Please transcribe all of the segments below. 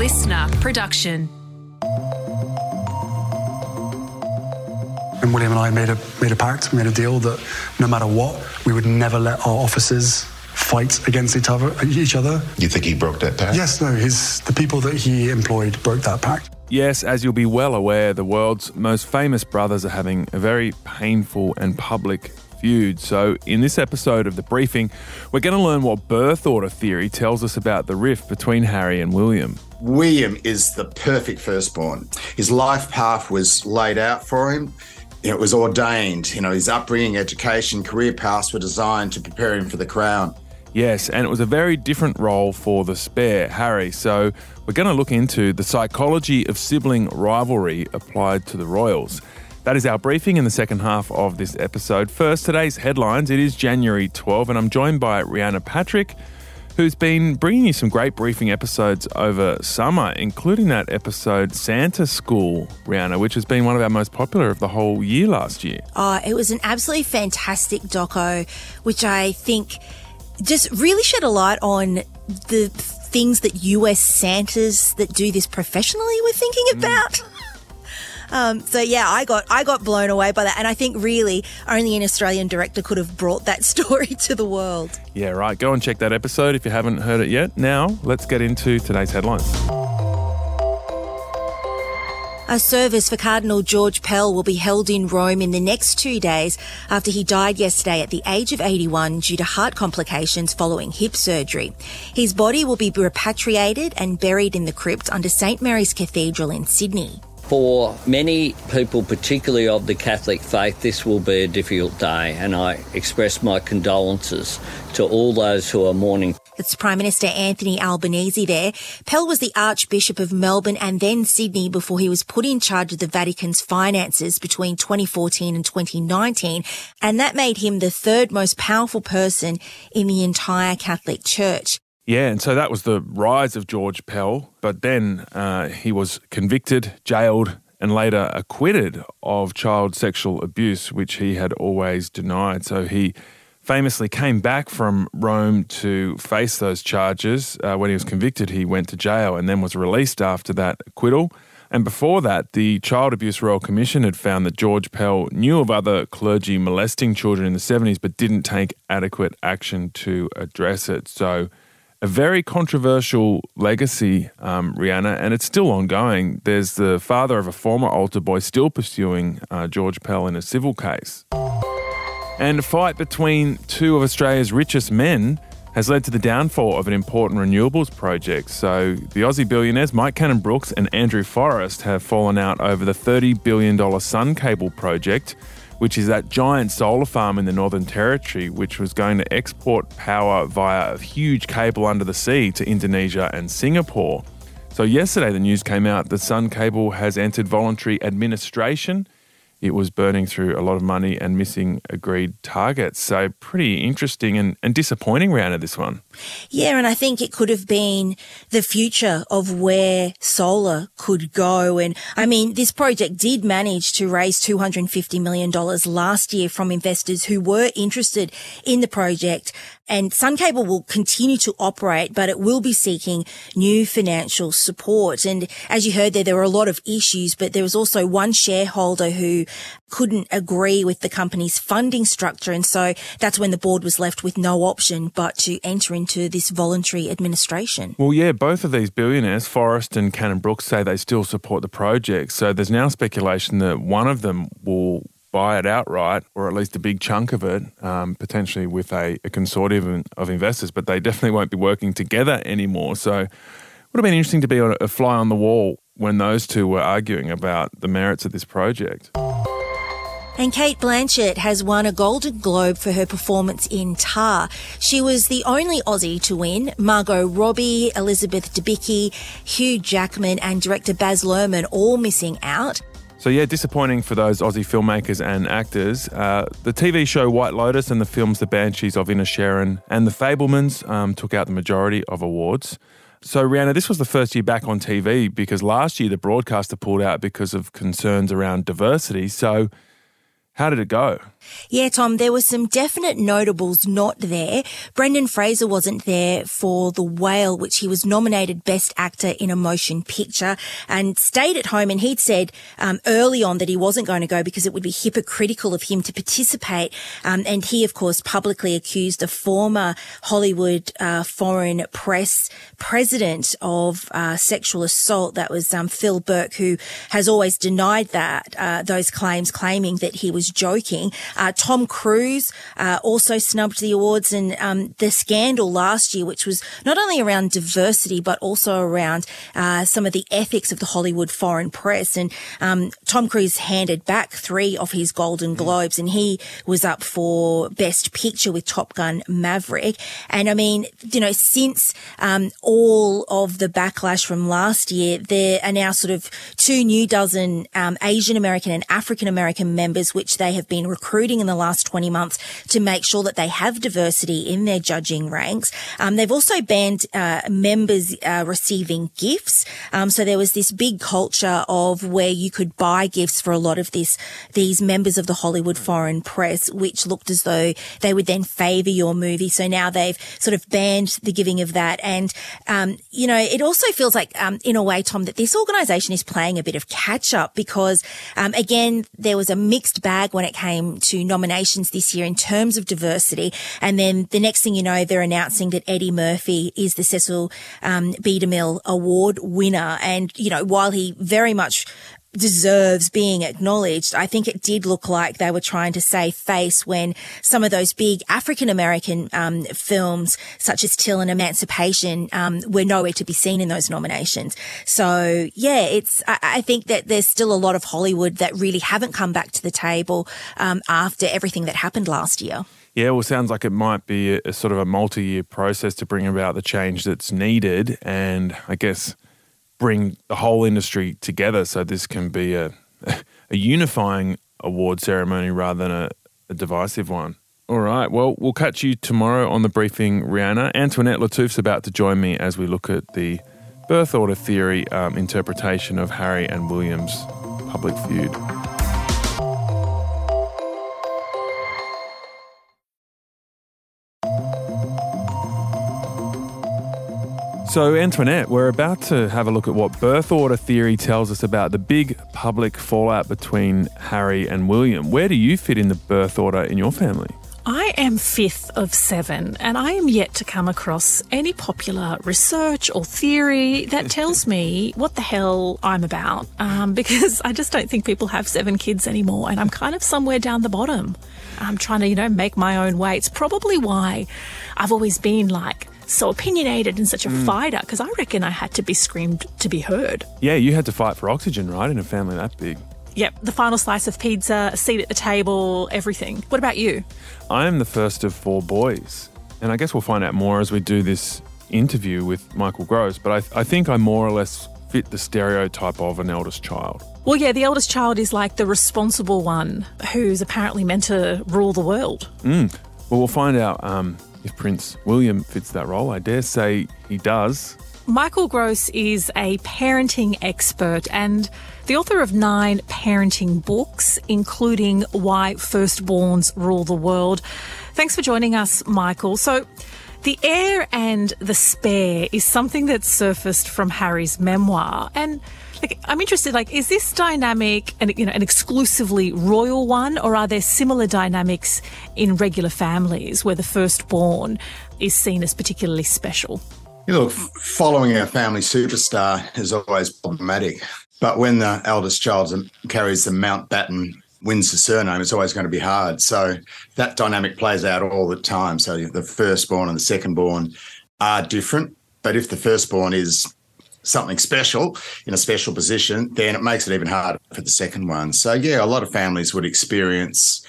listener production. And William and I made a made a pact, made a deal that no matter what, we would never let our officers fight against each other. Each other. You think he broke that pact? Yes, no. His the people that he employed broke that pact. Yes, as you'll be well aware, the world's most famous brothers are having a very painful and public feud. So, in this episode of The Briefing, we're going to learn what birth order theory tells us about the rift between Harry and William. William is the perfect firstborn. His life path was laid out for him. It was ordained. You know, his upbringing, education, career paths were designed to prepare him for the crown. Yes, and it was a very different role for the spare, Harry. So we're going to look into the psychology of sibling rivalry applied to the royals. That is our briefing in the second half of this episode. First, today's headlines. It is January 12, and I'm joined by Rhianna Patrick, who's been bringing you some great briefing episodes over summer, including that episode Santa School, Rhianna, which has been one of our most popular of the whole year last year. Oh, it was an absolutely fantastic doco, which I think just really shed a light on the things that US Santas that do this professionally were thinking mm. about. Um, so yeah, I got I got blown away by that, and I think really only an Australian director could have brought that story to the world. Yeah, right. Go and check that episode if you haven't heard it yet. Now, let's get into today's headlines. A service for Cardinal George Pell will be held in Rome in the next two days after he died yesterday at the age of 81 due to heart complications following hip surgery. His body will be repatriated and buried in the crypt under St Mary's Cathedral in Sydney. For many people, particularly of the Catholic faith, this will be a difficult day, and I express my condolences to all those who are mourning. It's Prime Minister Anthony Albanese there. Pell was the Archbishop of Melbourne and then Sydney before he was put in charge of the Vatican's finances between 2014 and 2019, and that made him the third most powerful person in the entire Catholic Church. Yeah, and so that was the rise of George Pell. But then uh, he was convicted, jailed, and later acquitted of child sexual abuse, which he had always denied. So he famously came back from Rome to face those charges. Uh, when he was convicted, he went to jail and then was released after that acquittal. And before that, the Child Abuse Royal Commission had found that George Pell knew of other clergy molesting children in the 70s but didn't take adequate action to address it. So a very controversial legacy, um, Rhianna, and it's still ongoing. There's the father of a former altar boy still pursuing uh, George Pell in a civil case. And a fight between two of Australia's richest men has led to the downfall of an important renewables project. So the Aussie billionaires Mike Cannon-Brookes and Andrew Forrest have fallen out over the $30 billion Sun Cable project which is that giant solar farm in the Northern Territory, which was going to export power via a huge cable under the sea to Indonesia and Singapore. So, yesterday, the news came out that Sun Cable has entered voluntary administration it was burning through a lot of money and missing agreed targets. So pretty interesting and, and disappointing round of this one. Yeah, and I think it could have been the future of where solar could go. And I mean, this project did manage to raise $250 million last year from investors who were interested in the project. And Sun Cable will continue to operate, but it will be seeking new financial support. And as you heard there, there were a lot of issues, but there was also one shareholder who couldn't agree with the company's funding structure. And so that's when the board was left with no option but to enter into this voluntary administration. Well, yeah, both of these billionaires, Forrest and Cannon-Brookes, say they still support the project. So there's now speculation that one of them will buy it outright, or at least a big chunk of it, um, potentially with a, a, consortium of investors, but they definitely won't be working together anymore. So it would have been interesting to be a fly on the wall when those two were arguing about the merits of this project. And Cate Blanchett has won a Golden Globe for her performance in Tár. She was the only Aussie to win. Margot Robbie, Elizabeth Debicki, Hugh Jackman, and director Baz Luhrmann all missing out. So yeah, disappointing for those Aussie filmmakers and actors. Uh, the TV show White Lotus and the films The Banshees of Inisherin and The Fabelmans um, took out the majority of awards. So Rhianna, this was the first year back on TV because last year the broadcaster pulled out because of concerns around diversity. So How did it go? Yeah, Tom, there were some definite notables not there. Brendan Fraser wasn't there for The Whale, which he was nominated Best Actor in a Motion Picture and stayed at home. And he'd said um, early on that he wasn't going to go because it would be hypocritical of him to participate. Um, and he, of course, publicly accused a former Hollywood uh, foreign press president of uh, sexual assault. That was um, Phil Berk, who has always denied that, uh, those claims, claiming that he was joking. Uh, Tom Cruise uh, also snubbed the awards, and um, the scandal last year, which was not only around diversity but also around uh, some of the ethics of the Hollywood foreign press. And um, Tom Cruise handed back three of his Golden Globes, and he was up for Best Picture with Top Gun Maverick. And I mean, you know, since um, all of the backlash from last year, there are now sort of two new dozen um, Asian American and African American members, which they have been recruiting in the last 20 months to make sure that they have diversity in their judging ranks. Um, they've also banned uh, members uh, receiving gifts. Um, so there was this big culture of where you could buy gifts for a lot of this, these members of the Hollywood foreign press, which looked as though they would then favor your movie. So now they've sort of banned the giving of that. And, um, you know, it also feels like, um, in a way, Tom, that this organization is playing a bit of catch up because, um, again, there was a mixed bag when it came to nominations this year in terms of diversity. And then the next thing you know, they're announcing that Eddie Murphy is the Cecil um, B. DeMille Award winner. And, you know, while he very much deserves being acknowledged. I think it did look like they were trying to save face when some of those big African American um, films, such as Till and Emancipation, um, were nowhere to be seen in those nominations. So yeah, it's. I, I, think that there's still a lot of Hollywood that really haven't come back to the table um, after everything that happened last year. Yeah, well, sounds like it might be a, a sort of a multi-year process to bring about the change that's needed, and I guess bring the whole industry together so this can be a, a unifying award ceremony rather than a, a divisive one. All right. Well, we'll catch you tomorrow on the briefing, Rhianna. Antoinette Lattouf's about to join me as we look at the birth order theory um, interpretation of Harry and William's public feud. So, Antoinette, we're about to have a look at what birth order theory tells us about the big public fallout between Harry and William. Where do you fit in the birth order in your family? I am fifth of seven, and I am yet to come across any popular research or theory that tells me what the hell I'm about. Um, because I just don't think people have seven kids anymore, and I'm kind of somewhere down the bottom. I'm trying to, you know, make my own way. It's probably why I've always been like so opinionated and such a mm. fighter because I reckon I had to be screamed to be heard. Yeah, you had to fight for oxygen, right, in a family that big. Yep, the final slice of pizza, a seat at the table, everything. What about you? I am the first of four boys. And I guess we'll find out more as we do this interview with Michael Grose. But I, I think I more or less fit the stereotype of an eldest child. Well, yeah, the eldest child is like the responsible one who's apparently meant to rule the world. Mm. Well, we'll find out um, if Prince William fits that role. I dare say he does. Michael Grose is a parenting expert and the author of nine parenting books, including Why Firstborns Rule the World. Thanks for joining us, Michael. So, the heir and the spare is something that surfaced from Harry's memoir. And like, I'm interested, like, is this dynamic an, you know, an exclusively royal one, or are there similar dynamics in regular families where the firstborn is seen as particularly special? You look, following a family superstar is always problematic. But when the eldest child carries the Mountbatten wins the surname, it's always going to be hard. So that dynamic plays out all the time. So the firstborn and the secondborn are different. But if the firstborn is something special in a special position, then it makes it even harder for the second one. So, yeah, a lot of families would experience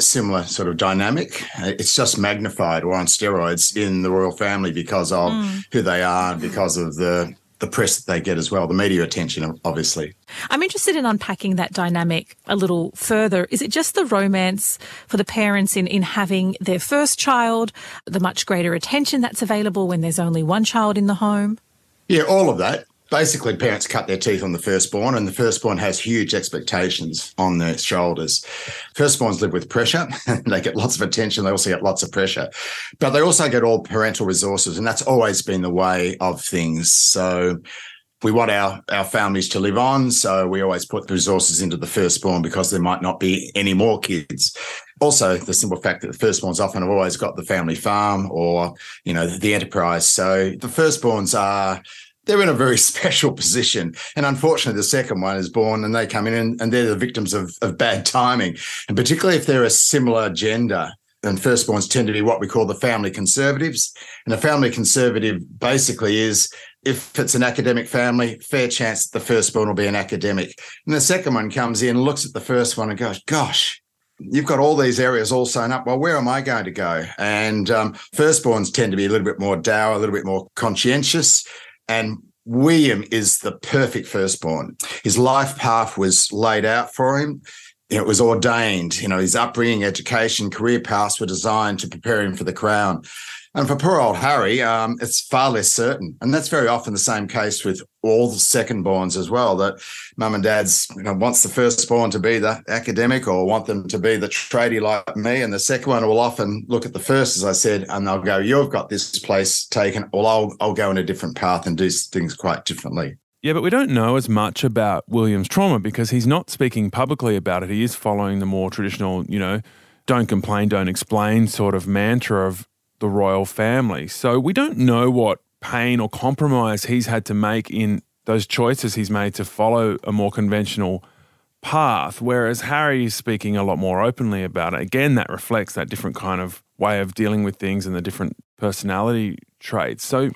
similar sort of dynamic. It's just magnified or on steroids in the royal family because of mm. who they are, because of the the press that they get as well, the media attention, obviously. I'm interested in unpacking that dynamic a little further. Is it just the romance for the parents in, in having their first child, the much greater attention that's available when there's only one child in the home? Yeah, all of that. basically parents cut their teeth on the firstborn and the firstborn has huge expectations on their shoulders firstborns live with pressure they get lots of attention they also get lots of pressure but they also get all parental resources and that's always been the way of things so we want our, our families to live on. So we always put the resources into the firstborn because there might not be any more kids. Also, the simple fact that the firstborns often have always got the family farm or, you know, the enterprise. So the firstborns are they're in a very special position. And unfortunately, the second one is born and they come in and, and they're the victims of, of bad timing. And particularly if they're a similar gender, and firstborns tend to be what we call the family conservatives. And a family conservative basically is if it's an academic family, fair chance that the firstborn will be an academic. And the second one comes in, looks at the first one and goes, gosh, you've got all these areas all sewn up. Well, where am I going to go? And um, firstborns tend to be a little bit more dour, a little bit more conscientious. And William is the perfect firstborn. His life path was laid out for him. It was ordained. You know, his upbringing, education, career paths were designed to prepare him for the crown. And for poor old Harry, um, it's far less certain. And that's very often the same case with all the second borns as well, that mum and dad's you know, wants the firstborn to be the academic or want them to be the tradie like me. And the second one will often look at the first, as I said, and they'll go, you've got this place taken, or I'll, I'll go in a different path and do things quite differently. Yeah, but we don't know as much about William's trauma because he's not speaking publicly about it. He is following the more traditional, you know, don't complain, don't explain sort of mantra of the royal family. So we don't know what pain or compromise he's had to make in those choices he's made to follow a more conventional path, whereas Harry is speaking a lot more openly about it. Again, that reflects that different kind of way of dealing with things and the different personality traits. So,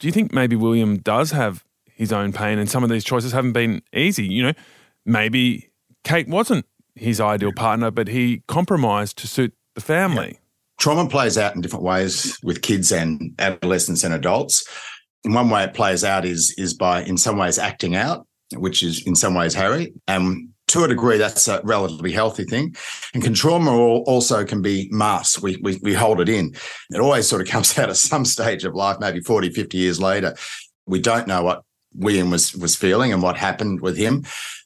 do you think maybe William does have his own pain and some of these choices haven't been easy? You know, maybe Kate wasn't his ideal partner, but he compromised to suit the family. Trauma plays out in different ways with kids and adolescents and adults. And one way it plays out is is by in some ways acting out, which is in some ways Harry. And to a degree, that's a relatively healthy thing. And trauma also can be masked. We, we, we hold it in. It always sort of comes out at some stage of life, maybe 40, 50 years later. We don't know what William was was feeling and what happened with him.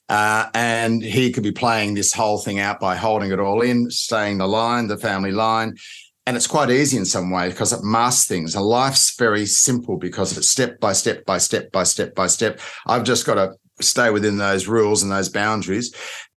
Uh, and he could be playing this whole thing out by holding it all in, staying the line, the family line. And it's quite easy in some ways because it masks things. And life's very simple because it's step by step by step by step by step. I've just got to stay within those rules and those boundaries,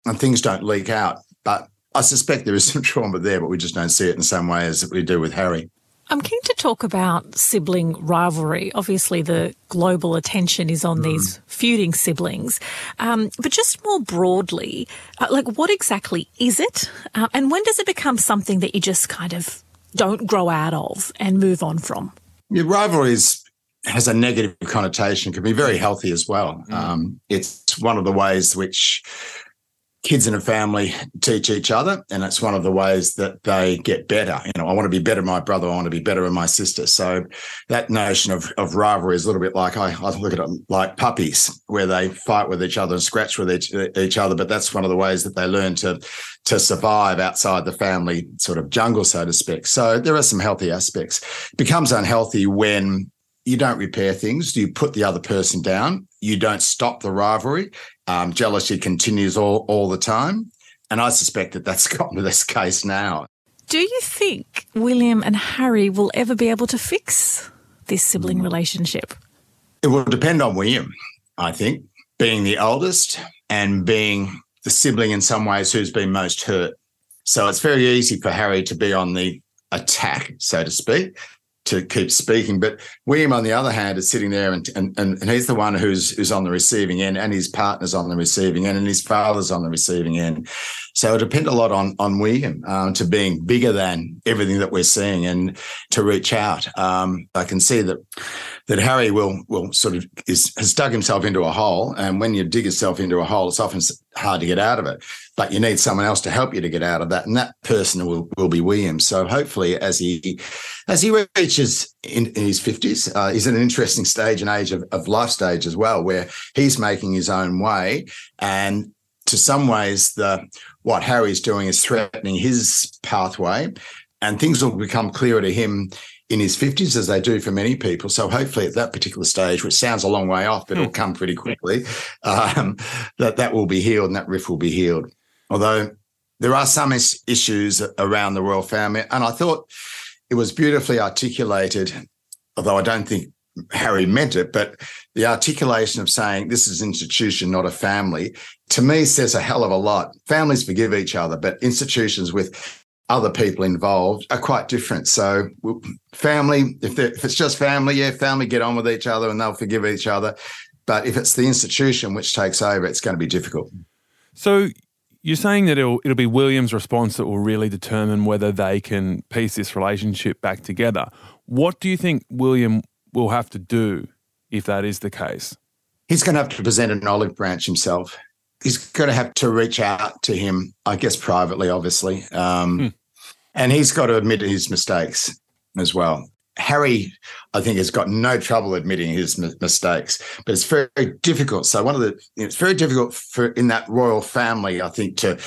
and things don't leak out. But I suspect there is some trauma there, but we just don't see it in the same way as we do with Harry. I'm keen to talk about sibling rivalry. Obviously, the global attention is on mm. these feuding siblings. Um, but just more broadly, uh, like what exactly is it? Uh, and when does it become something that you just kind of don't grow out of and move on from? Yeah, rivalries has a negative connotation, can be very healthy as well. Mm. Um, it's one of the ways which kids in a family teach each other and it's one of the ways that they get better. You know i want to be better my brother i want to be better than my sister. So that notion of, of rivalry is a little bit like I, I look at it like puppies where they fight with each other and scratch with each, each other but that's one of the ways that they learn to to survive outside the family sort of jungle so to speak. So there are some healthy aspects. It becomes unhealthy when you don't repair things you put the other person down you don't stop the rivalry um, jealousy continues all, all the time. And I suspect that that's gotten to this case now. Do you think William and Harry will ever be able to fix this sibling hmm. relationship? It will depend on William, I think, being the oldest and being the sibling in some ways who's been most hurt. So it's very easy for Harry to be on the attack, so to speak, to keep speaking. But William, on the other hand, is sitting there and, and, and he's the one who's, who's on the receiving end and his partner's on the receiving end and his father's on the receiving end. So it depends a lot on, on William um, to being bigger than everything that we're seeing and to reach out. Um, I can see that that Harry will will sort of is has dug himself into a hole, and when you dig yourself into a hole, it's often hard to get out of it. But you need someone else to help you to get out of that, and that person will will be William. So hopefully, as he as he reaches in, in his fifties, uh, he's at an interesting stage and age of, of life stage as well, where he's making his own way, and to some ways, the what Harry's doing is threatening his pathway, and things will become clearer to him in his 50s, as they do for many people. So hopefully at that particular stage, which sounds a long way off, but it'll hmm. come pretty quickly, um, that that will be healed and that rift will be healed. Although there are some is- issues around the royal family, and I thought it was beautifully articulated, although I don't think Harry meant it, but the articulation of saying this is an institution, not a family, to me says a hell of a lot. Families forgive each other, but institutions with other people involved are quite different. So, family, if, if it's just family, yeah, family get on with each other and they'll forgive each other. But if it's the institution which takes over, it's going to be difficult. So, you're saying that it'll it'll be William's response that will really determine whether they can piece this relationship back together. What do you think William will have to do if that is the case? He's going to have to present an olive branch himself. He's going to have to reach out to him, I guess, privately, obviously. Um, hmm. And he's got to admit his mistakes as well. Harry, I think, has got no trouble admitting his m- mistakes, but it's very, very difficult. So one of the it's very difficult for in that royal family, I think, to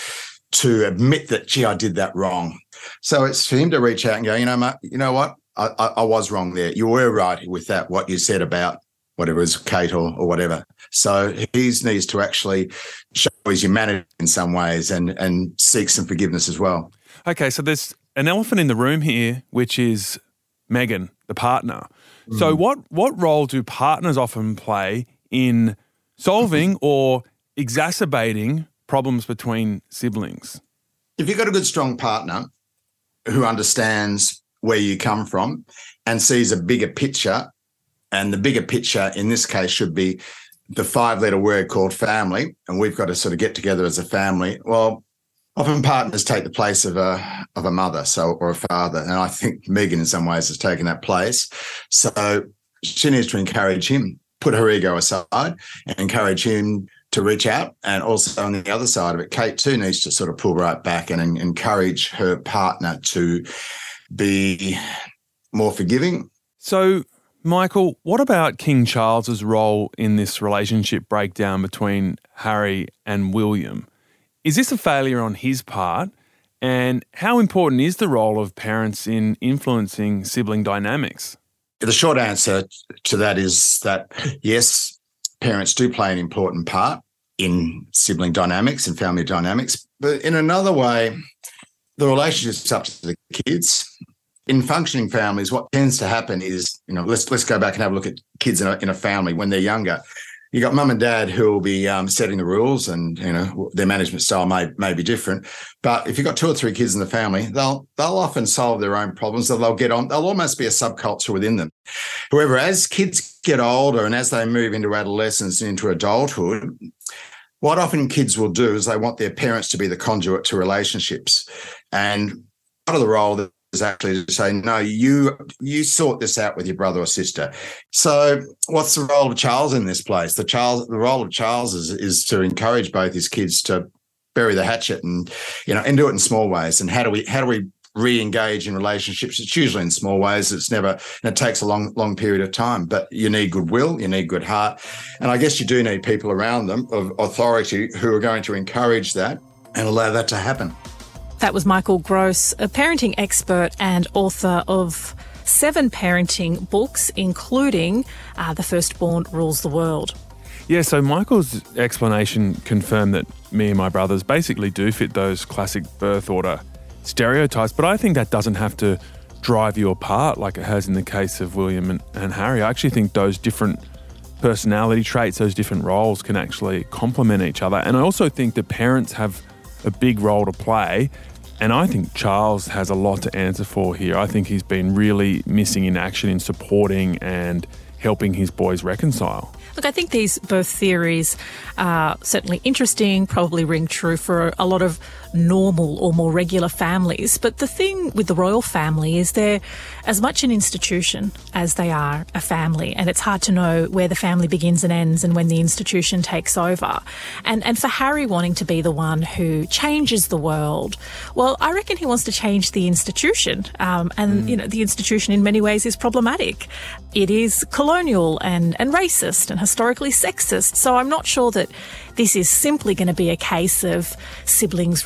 to admit that, gee, I did that wrong. So it's for him to reach out and go, you know, you know what, I, I, I was wrong there. You were right with that, what you said about whatever it was, Kate or, or whatever. So he needs to actually show his humanity in some ways and and seek some forgiveness as well. Okay, so there's an elephant in the room here, which is Meghan, the partner. Mm. So what what role do partners often play in solving or exacerbating problems between siblings? If you've got a good strong partner who understands where you come from and sees a bigger picture, and the bigger picture in this case should be the five letter word called family, and we've got to sort of get together as a family. Well, often partners take the place of a of a mother, so or a father, and I think Meghan in some ways has taken that place. So she needs to encourage him, put her ego aside, and encourage him to reach out. And also on the other side of it, Kate too needs to sort of pull right back and encourage her partner to be more forgiving. So Michael, what about King Charles's role in this relationship breakdown between Harry and William? Is this a failure on his part? And how important is the role of parents in influencing sibling dynamics? The short answer to that is that yes, parents do play an important part in sibling dynamics and family dynamics. But in another way, the relationship's up to the kids in functioning families, what tends to happen is, you know, let's let's go back and have a look at kids in a, in a family when they're younger. You got mum and dad who will be um, setting the rules, and you know their management style may may be different. But if you've got two or three kids in the family, they'll they'll often solve their own problems. They'll get on. They'll almost be a subculture within them. However, as kids get older and as they move into adolescence and into adulthood, what often kids will do is they want their parents to be the conduit to relationships, and part of the role that actually to say, no, you you sort this out with your brother or sister. So, what's the role of Charles in this place? The Charles, the role of Charles is is to encourage both his kids to bury the hatchet and you know and do it in small ways. And how do we how do we re-engage in relationships? It's usually in small ways. It's never and it takes a long long period of time. But you need goodwill, you need good heart, and I guess you do need people around them of authority who are going to encourage that and allow that to happen. That was Michael Grose, a parenting expert and author of seven parenting books, including uh, The Firstborn Rules the World. Yeah, so Michael's explanation confirmed that me and my brothers basically do fit those classic birth order stereotypes, but I think that doesn't have to drive you apart like it has in the case of William and, and Harry. I actually think those different personality traits, those different roles can actually complement each other. And I also think that parents have a big role to play. And I think Charles has a lot to answer for here. I think he's been really missing in action in supporting and helping his boys reconcile. Look, I think these both theories are certainly interesting, probably ring true for a lot of normal or more regular families. But the thing with the royal family is they're as much an institution as they are a family. And it's hard to know where the family begins and ends and when the institution takes over. And, and for Harry wanting to be the one who changes the world, well, I reckon he wants to change the institution. Um, and, mm. you know, the institution in many ways is problematic. It is colonial and, and racist and historically sexist. So I'm not sure that this is simply going to be a case of siblings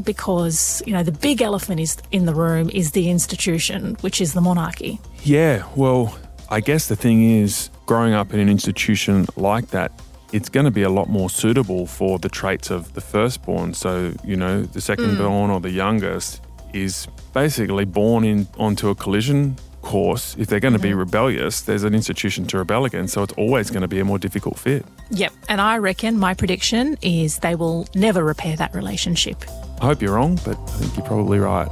because, you know, the big elephant is in the room is the institution, which is the monarchy. Yeah, well, I guess the thing is, growing up in an institution like that, it's going to be a lot more suitable for the traits of the firstborn. So, you know, the second born mm. or the youngest is basically born in onto a collision course. If they're going to be mm-hmm. rebellious, there's an institution to rebel against. So it's always going to be a more difficult fit. Yep. And I reckon my prediction is they will never repair that relationship. I hope you're wrong, but I think you're probably right.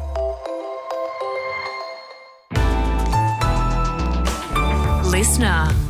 Listener.